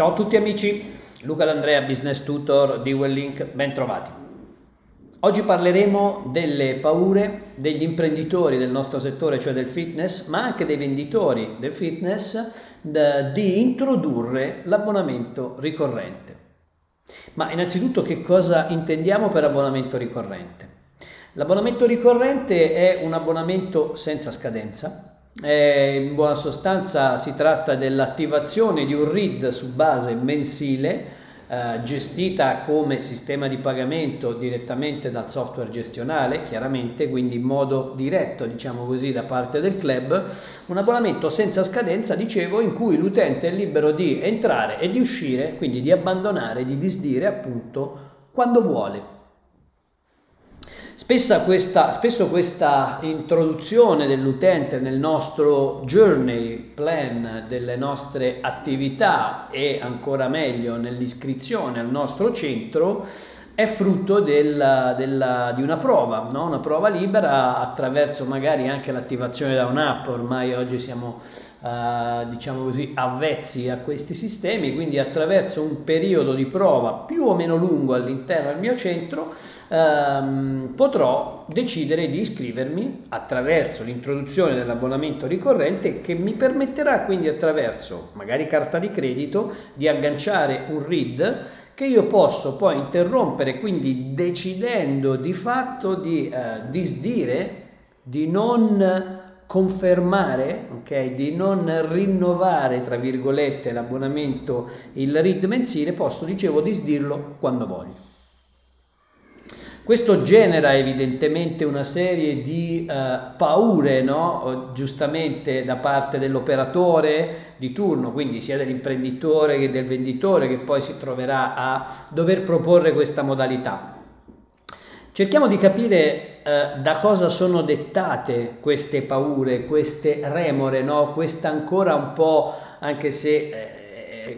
Ciao a tutti amici, Luca D'Andrea, Business Tutor di Wellink, ben trovati. Oggi parleremo delle paure degli imprenditori del nostro settore, cioè del fitness, ma anche dei venditori del fitness, di introdurre l'abbonamento ricorrente. Ma innanzitutto che cosa intendiamo per abbonamento ricorrente? L'abbonamento ricorrente è un abbonamento senza scadenza, eh, in buona sostanza si tratta dell'attivazione di un RID su base mensile eh, gestita come sistema di pagamento direttamente dal software gestionale, chiaramente, quindi in modo diretto, diciamo così, da parte del club, un abbonamento senza scadenza, dicevo, in cui l'utente è libero di entrare e di uscire, quindi di abbandonare, di disdire appunto quando vuole. Questa, spesso questa introduzione dell'utente nel nostro journey plan delle nostre attività e ancora meglio nell'iscrizione al nostro centro è frutto della, della, di una prova, no? una prova libera attraverso magari anche l'attivazione da un'app, ormai oggi siamo eh, diciamo così avvezzi a questi sistemi, quindi attraverso un periodo di prova più o meno lungo all'interno del mio centro ehm, potrò decidere di iscrivermi attraverso l'introduzione dell'abbonamento ricorrente che mi permetterà quindi attraverso magari carta di credito di agganciare un RID che io posso poi interrompere, quindi decidendo di fatto di eh, disdire, di non confermare, okay, di non rinnovare, tra virgolette, l'abbonamento, il RID mensile, posso, dicevo, disdirlo quando voglio. Questo genera evidentemente una serie di uh, paure, no? giustamente da parte dell'operatore di turno, quindi sia dell'imprenditore che del venditore che poi si troverà a dover proporre questa modalità. Cerchiamo di capire eh, da cosa sono dettate queste paure, queste remore, no? questa ancora un po', anche se eh,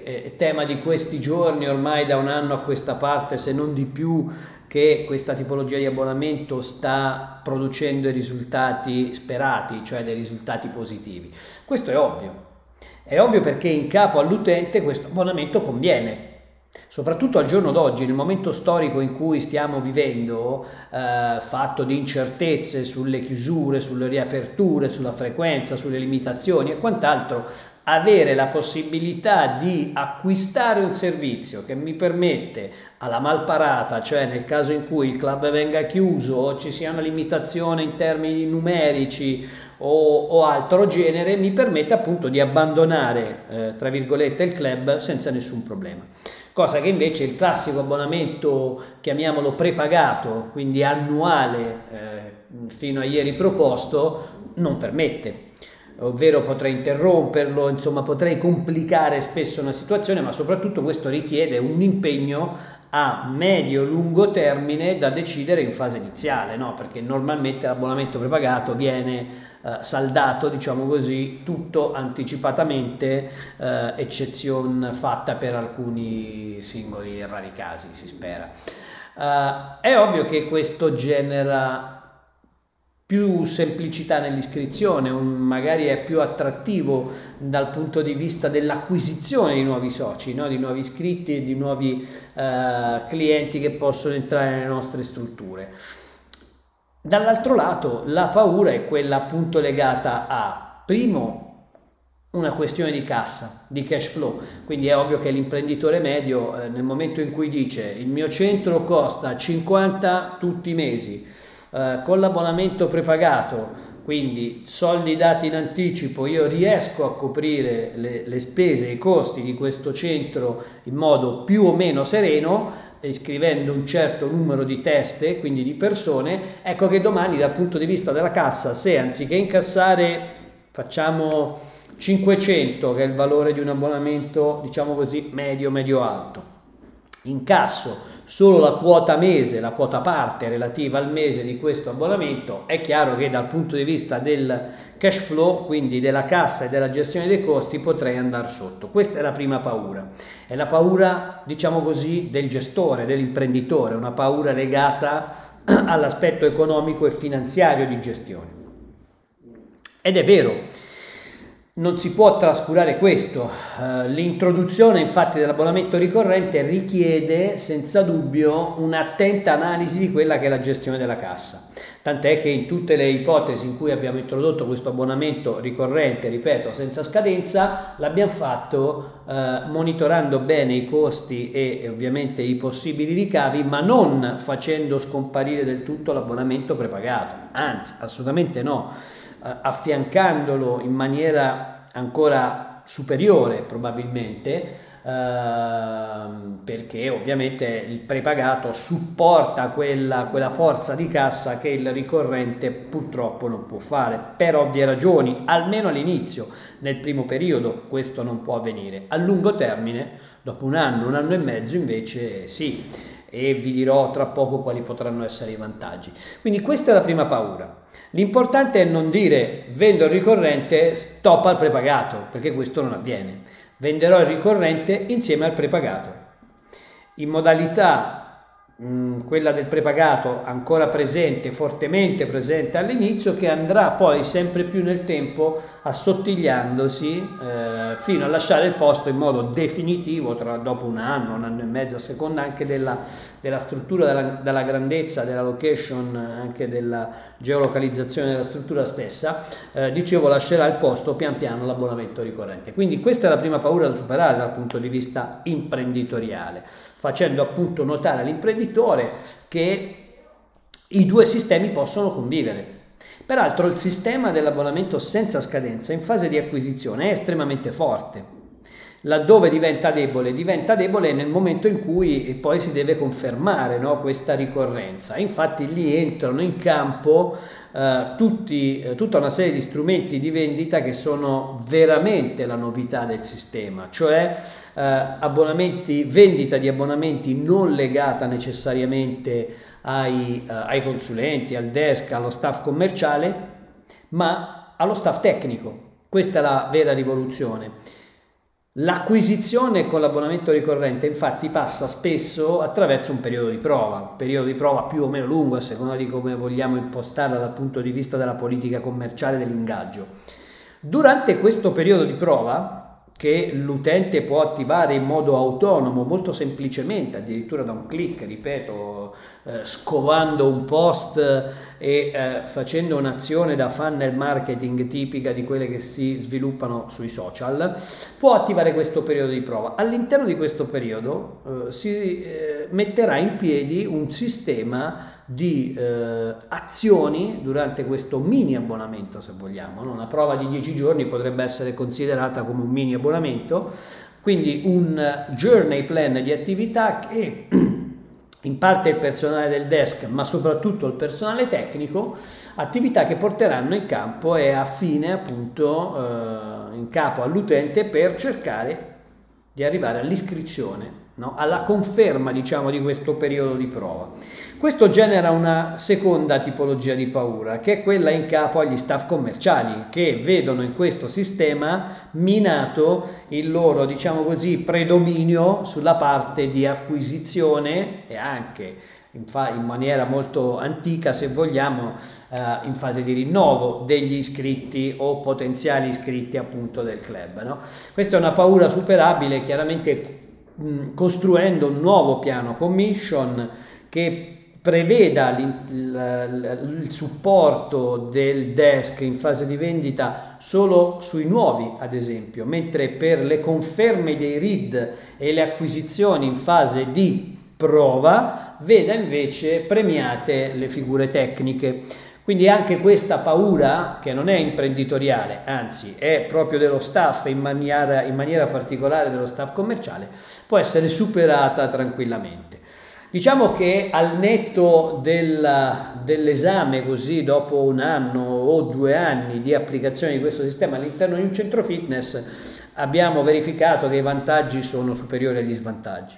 è tema di questi giorni, ormai da un anno a questa parte, se non di più, che questa tipologia di abbonamento sta producendo i risultati sperati, cioè dei risultati positivi. Questo è ovvio. È ovvio perché in capo all'utente questo abbonamento conviene, Soprattutto al giorno d'oggi, nel momento storico in cui stiamo vivendo, eh, fatto di incertezze sulle chiusure, sulle riaperture, sulla frequenza, sulle limitazioni e quant'altro, avere la possibilità di acquistare un servizio che mi permette alla malparata, cioè nel caso in cui il club venga chiuso o ci sia una limitazione in termini numerici o, o altro genere, mi permette appunto di abbandonare, eh, tra virgolette, il club senza nessun problema cosa che invece il classico abbonamento, chiamiamolo prepagato, quindi annuale, eh, fino a ieri proposto, non permette. Ovvero potrei interromperlo, insomma potrei complicare spesso una situazione, ma soprattutto questo richiede un impegno a medio-lungo termine da decidere in fase iniziale, no? perché normalmente l'abbonamento prepagato viene eh, saldato, diciamo così, tutto anticipatamente, eh, eccezione fatta per alcuni singoli e rari casi, si spera. Uh, è ovvio che questo genera più semplicità nell'iscrizione, un, magari è più attrattivo dal punto di vista dell'acquisizione di nuovi soci, no? di nuovi iscritti e di nuovi uh, clienti che possono entrare nelle nostre strutture. Dall'altro lato la paura è quella appunto legata a, primo, una questione di cassa, di cash flow, quindi è ovvio che l'imprenditore medio eh, nel momento in cui dice il mio centro costa 50 tutti i mesi, eh, con l'abbonamento prepagato, quindi soldi dati in anticipo, io riesco a coprire le, le spese, i costi di questo centro in modo più o meno sereno, iscrivendo un certo numero di teste, quindi di persone, ecco che domani dal punto di vista della cassa, se anziché incassare facciamo 500, che è il valore di un abbonamento, diciamo così, medio, medio alto, incasso solo la quota mese, la quota parte relativa al mese di questo abbonamento, è chiaro che dal punto di vista del cash flow, quindi della cassa e della gestione dei costi, potrei andare sotto. Questa è la prima paura. È la paura, diciamo così, del gestore, dell'imprenditore, una paura legata all'aspetto economico e finanziario di gestione. Ed è vero, non si può trascurare questo. Uh, l'introduzione infatti dell'abbonamento ricorrente richiede senza dubbio un'attenta analisi di quella che è la gestione della cassa. Tant'è che in tutte le ipotesi in cui abbiamo introdotto questo abbonamento ricorrente, ripeto, senza scadenza, l'abbiamo fatto uh, monitorando bene i costi e, ovviamente i possibili ricavi, ma non facendo scomparire del tutto l'abbonamento prepagato. Anzi, assolutamente no eh, affiancandolo in maniera ancora superiore probabilmente, Uh, perché ovviamente il prepagato supporta quella, quella, forza di cassa che il ricorrente purtroppo non può fare per ovvie ragioni, almeno all'inizio, nel primo periodo questo non può avvenire. A lungo termine, dopo un anno, un anno e mezzo invece sì e vi dirò tra poco quali potranno essere i vantaggi. Quindi questa è la prima paura. L'importante è non dire vendo il ricorrente, stop al prepagato, perché questo non avviene. Venderò il ricorrente insieme al prepagato. In modalità Mm, quella del prepagato ancora presente, fortemente presente all'inizio, che andrà poi sempre più nel tempo assottigliandosi eh, fino a lasciare il posto in modo definitivo tra, dopo un anno, un anno e mezzo, a seconda anche della, della struttura, della, della, grandezza, della location, anche della geolocalizzazione della struttura stessa, eh, dicevo lascerà il posto pian piano l'abbonamento ricorrente. Quindi questa è la prima paura da superare dal punto di vista imprenditoriale facendo appunto notare all'imprenditore che i due sistemi possono convivere. Peraltro il sistema dell'abbonamento senza scadenza in fase di acquisizione è estremamente forte. Laddove diventa debole, diventa debole nel momento in cui poi si deve confermare no, questa ricorrenza. Infatti lì entrano in campo eh, tutti, eh, tutta una serie di strumenti di vendita che sono veramente la novità del sistema, cioè eh, vendita di abbonamenti non legata necessariamente ai, uh, ai consulenti, al desk, allo staff commerciale, ma allo staff tecnico. Questa è la vera rivoluzione. L'acquisizione con l'abbonamento ricorrente infatti passa spesso attraverso un periodo di prova, un periodo di prova più o meno lungo a seconda di come vogliamo impostarla dal punto di vista della politica commerciale dell'ingaggio. Durante questo periodo di prova che l'utente può attivare in modo autonomo, molto semplicemente, addirittura da un clic, ripeto, eh, scovando un post e eh, facendo un'azione da funnel marketing tipica di quelle che si sviluppano sui social, può attivare questo periodo di prova. All'interno di questo periodo eh, si eh, metterà in piedi un sistema di eh, azioni durante questo mini abbonamento, se vogliamo. No? Una prova di 10 giorni potrebbe essere considerata come un mini abbonamento, quindi un journey plan di attività che in parte il personale del desk, ma soprattutto il personale tecnico, attività che porteranno in campo e a fine appunto eh, in capo all'utente per cercare di arrivare all'iscrizione no? alla conferma diciamo, di questo periodo di prova. Questo genera una seconda tipologia di paura, che è quella in capo agli staff commerciali, che vedono in questo sistema minato il loro, diciamo così, predominio sulla parte di acquisizione e anche in, maniera molto antica, se vogliamo, eh, in fase di rinnovo degli iscritti o potenziali iscritti appunto del club. No? Questa è una paura superabile, chiaramente Mm, costruendo un nuovo piano commission che preveda il, supporto del desk in fase di vendita solo sui nuovi, ad esempio, mentre per le conferme dei read e le acquisizioni in fase di prova veda invece premiate le figure tecniche. Quindi anche questa paura, che non è imprenditoriale, anzi è proprio dello staff, in maniera, in maniera particolare dello staff commerciale, può essere superata tranquillamente. Diciamo che al netto del, dell'esame, così dopo un anno o due anni di applicazione di questo sistema all'interno di un centro fitness, abbiamo verificato che i vantaggi sono superiori agli svantaggi.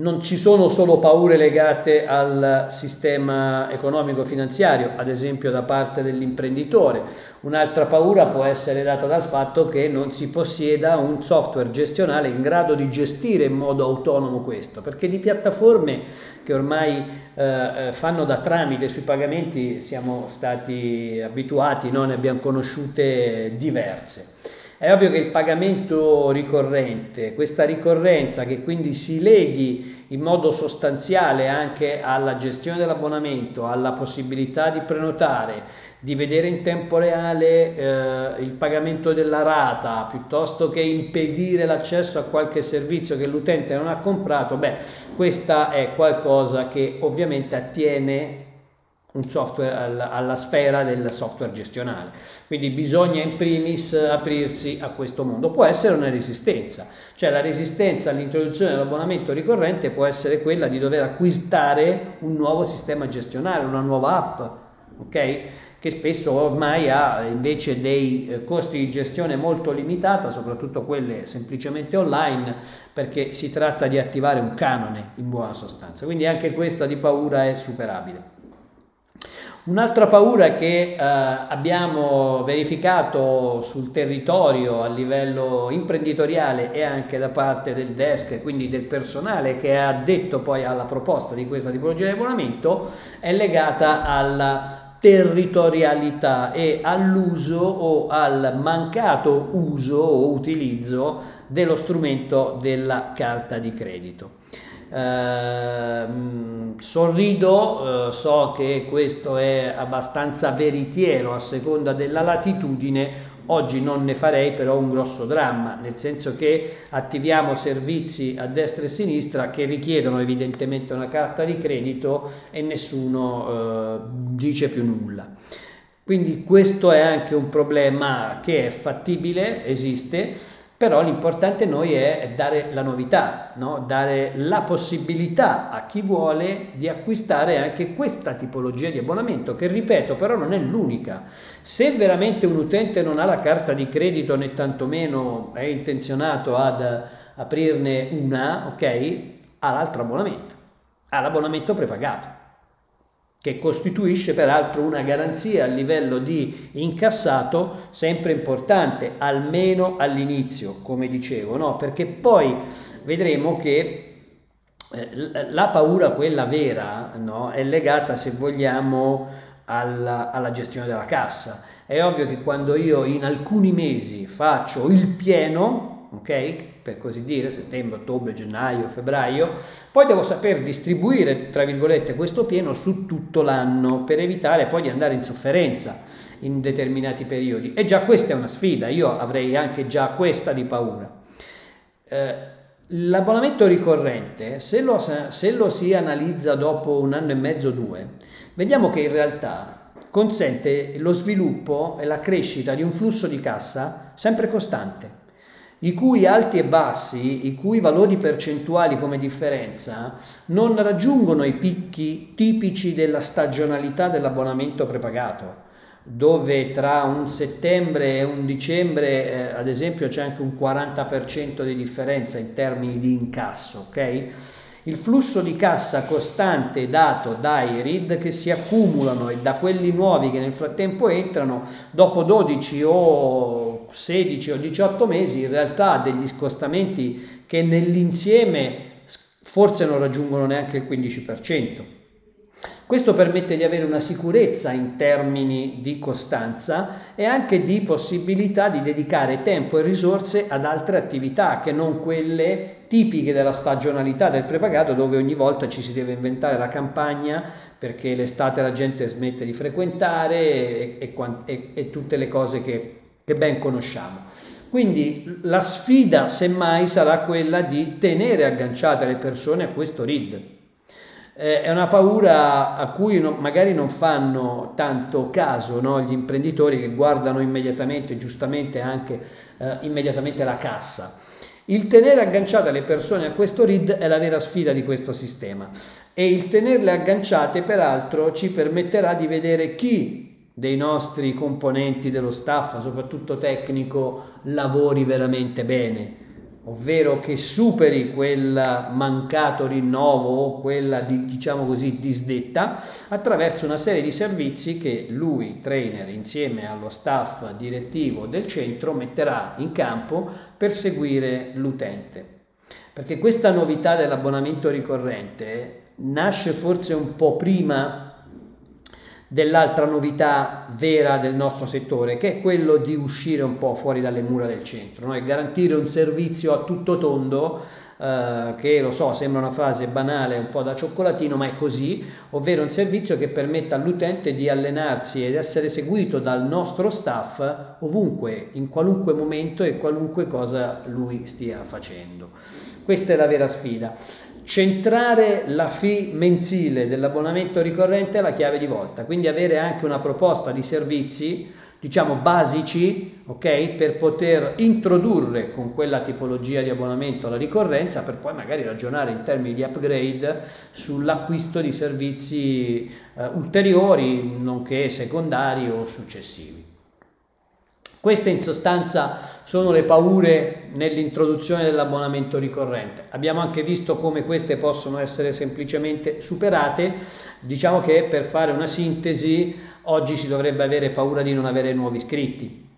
Non ci sono solo paure legate al sistema economico-finanziario, ad esempio da parte dell'imprenditore. Un'altra paura può essere data dal fatto che non si possieda un software gestionale in grado di gestire in modo autonomo questo, perché di piattaforme che ormai eh, eh fanno da tramite sui pagamenti siamo stati abituati, no? ne abbiamo conosciute diverse. È ovvio che il pagamento ricorrente, questa ricorrenza che quindi si leghi in modo sostanziale anche alla gestione dell'abbonamento, alla possibilità di prenotare, di vedere in tempo reale eh, il pagamento della rata, piuttosto che impedire l'accesso a qualche servizio che l'utente non ha comprato, beh, questa è qualcosa che ovviamente attiene un software alla, alla, sfera del software gestionale. Quindi bisogna in primis aprirsi a questo mondo. Può essere una resistenza, cioè la resistenza all'introduzione dell'abbonamento ricorrente può essere quella di dover acquistare un nuovo sistema gestionale, una nuova app, ok? Che spesso ormai ha invece dei eh, costi di gestione molto limitata, soprattutto quelle semplicemente online, perché si tratta di attivare un canone in buona sostanza. Quindi anche questa di paura è superabile. Un'altra paura che eh, abbiamo verificato sul territorio a livello imprenditoriale e anche da parte del desk, quindi del personale che ha addetto poi alla proposta di questa tipologia di abbonamento, è legata alla territorialità e all'uso o al mancato uso o utilizzo dello strumento della carta di credito. Eh, sorrido, eh, so che questo è abbastanza veritiero a seconda della latitudine, oggi non ne farei però un grosso dramma, nel senso che attiviamo servizi a destra e a sinistra che richiedono evidentemente una carta di credito e nessuno eh, dice più nulla. Quindi questo è anche un problema che è fattibile, esiste, però l'importante noi è dare la novità, no? dare la possibilità a chi vuole di acquistare anche questa tipologia di abbonamento, che ripeto però non è l'unica. Se veramente un utente non ha la carta di credito né tantomeno è intenzionato ad aprirne una, ok, ha l'altro abbonamento, ha l'abbonamento prepagato che costituisce peraltro una garanzia a livello di incassato sempre importante, almeno all'inizio, come dicevo, no? perché poi vedremo che eh, la paura, quella vera, no? è legata, se vogliamo, alla, alla gestione della cassa. È ovvio che quando io in alcuni mesi faccio il pieno, ok? Per così dire, settembre, ottobre, gennaio, febbraio, poi devo saper distribuire, tra virgolette, questo pieno su tutto l'anno per evitare poi di andare in sofferenza in determinati periodi. E già questa è una sfida, io avrei anche già questa di paura. Eh, L'abbonamento ricorrente, se lo, se lo si analizza dopo un anno e mezzo, due, vediamo che in realtà consente lo sviluppo e la crescita di un flusso di cassa sempre costante i cui alti e bassi, i cui valori percentuali come differenza non raggiungono i picchi tipici della stagionalità dell'abbonamento prepagato, dove tra un settembre e un dicembre, eh, ad esempio, c'è anche un 40% di differenza in termini di incasso, ok? Il flusso di cassa costante dato dai RID che si accumulano e da quelli nuovi che nel frattempo entrano, dopo 12 o 16 o 18 mesi, in realtà degli scostamenti che nell'insieme forse non raggiungono neanche il 15%. Questo permette di avere una sicurezza in termini di costanza e anche di possibilità di dedicare tempo e risorse ad altre attività che non quelle tipiche della stagionalità del prepagato dove ogni volta ci si deve inventare la campagna perché l'estate la gente smette di frequentare e, e, e, e tutte le cose che, che ben conosciamo. Quindi la sfida semmai sarà quella di tenere agganciate le persone a questo RID eh, è una paura a cui no, magari non fanno tanto caso no? gli imprenditori che guardano immediatamente, giustamente anche eh, immediatamente la cassa. Il tenere agganciate le persone a questo RID è la vera sfida di questo sistema e il tenerle agganciate peraltro ci permetterà di vedere chi dei nostri componenti dello staff, soprattutto tecnico, lavori veramente bene ovvero che superi quel mancato rinnovo o quella di, diciamo così disdetta attraverso una serie di servizi che lui, trainer, insieme allo staff direttivo del centro metterà in campo per seguire l'utente. Perché questa novità dell'abbonamento ricorrente nasce forse un po' prima dell'altra novità vera del nostro settore, che è quello di uscire un po' fuori dalle mura del centro no? e garantire un servizio a tutto tondo, eh, che lo so, sembra una frase banale, un po' da cioccolatino, ma è così, ovvero un servizio che permetta all'utente di allenarsi ed essere seguito dal nostro staff ovunque, in qualunque momento e qualunque cosa lui stia facendo. Questa è la vera sfida. Centrare la fee mensile dell'abbonamento ricorrente è la chiave di volta, quindi avere anche una proposta di servizi, diciamo basici, ok, per poter introdurre con quella tipologia di abbonamento la ricorrenza, per poi magari ragionare in termini di upgrade sull'acquisto di servizi eh, ulteriori, nonché secondari o successivi. Queste in sostanza sono le paure nell'introduzione dell'abbonamento ricorrente. Abbiamo anche visto come queste possono essere semplicemente superate. Diciamo che per fare una sintesi oggi si dovrebbe avere paura di non avere nuovi iscritti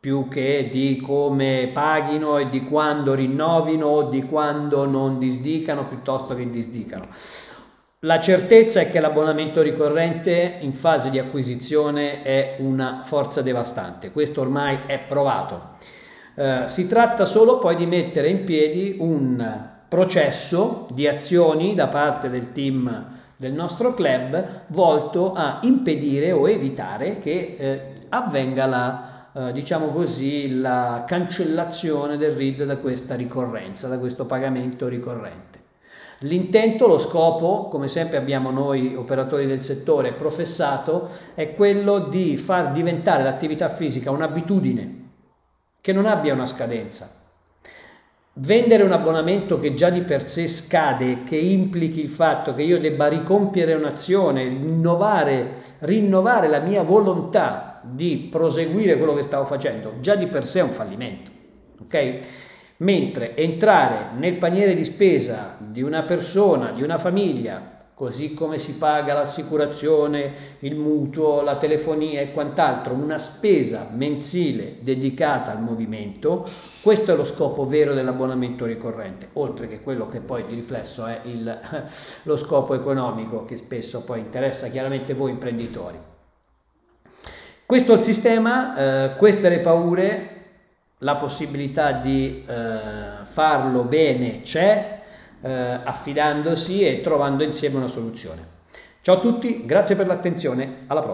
più che di come paghino e di quando rinnovino o di quando non disdicano piuttosto che disdicano. La certezza è che l'abbonamento ricorrente in fase di acquisizione è una forza devastante, questo ormai è provato. Eh, si tratta solo poi di mettere in piedi un processo di azioni da parte del team del nostro club volto a impedire o evitare che eh, avvenga la, eh, diciamo così, la cancellazione del RID da questa ricorrenza, da questo pagamento ricorrente. L'intento, lo scopo, come sempre abbiamo noi operatori del settore professato, è quello di far diventare l'attività fisica un'abitudine che non abbia una scadenza. Vendere un abbonamento che già di per sé scade, che implichi il fatto che io debba ricompiere un'azione, rinnovare, rinnovare la mia volontà di proseguire quello che stavo facendo, già di per sé è un fallimento. Ok? mentre entrare nel paniere di spesa di una persona, di una famiglia, così come si paga l'assicurazione, il mutuo, la telefonia e quant'altro, una spesa mensile dedicata al movimento, questo è lo scopo vero dell'abbonamento ricorrente, oltre che quello che poi di riflesso è il, lo scopo economico che spesso poi interessa chiaramente voi imprenditori. Questo è il sistema, eh, queste le paure, la possibilità di eh, farlo bene c'è, eh, affidandosi e trovando insieme una soluzione. Ciao a tutti, grazie per l'attenzione, alla prossima.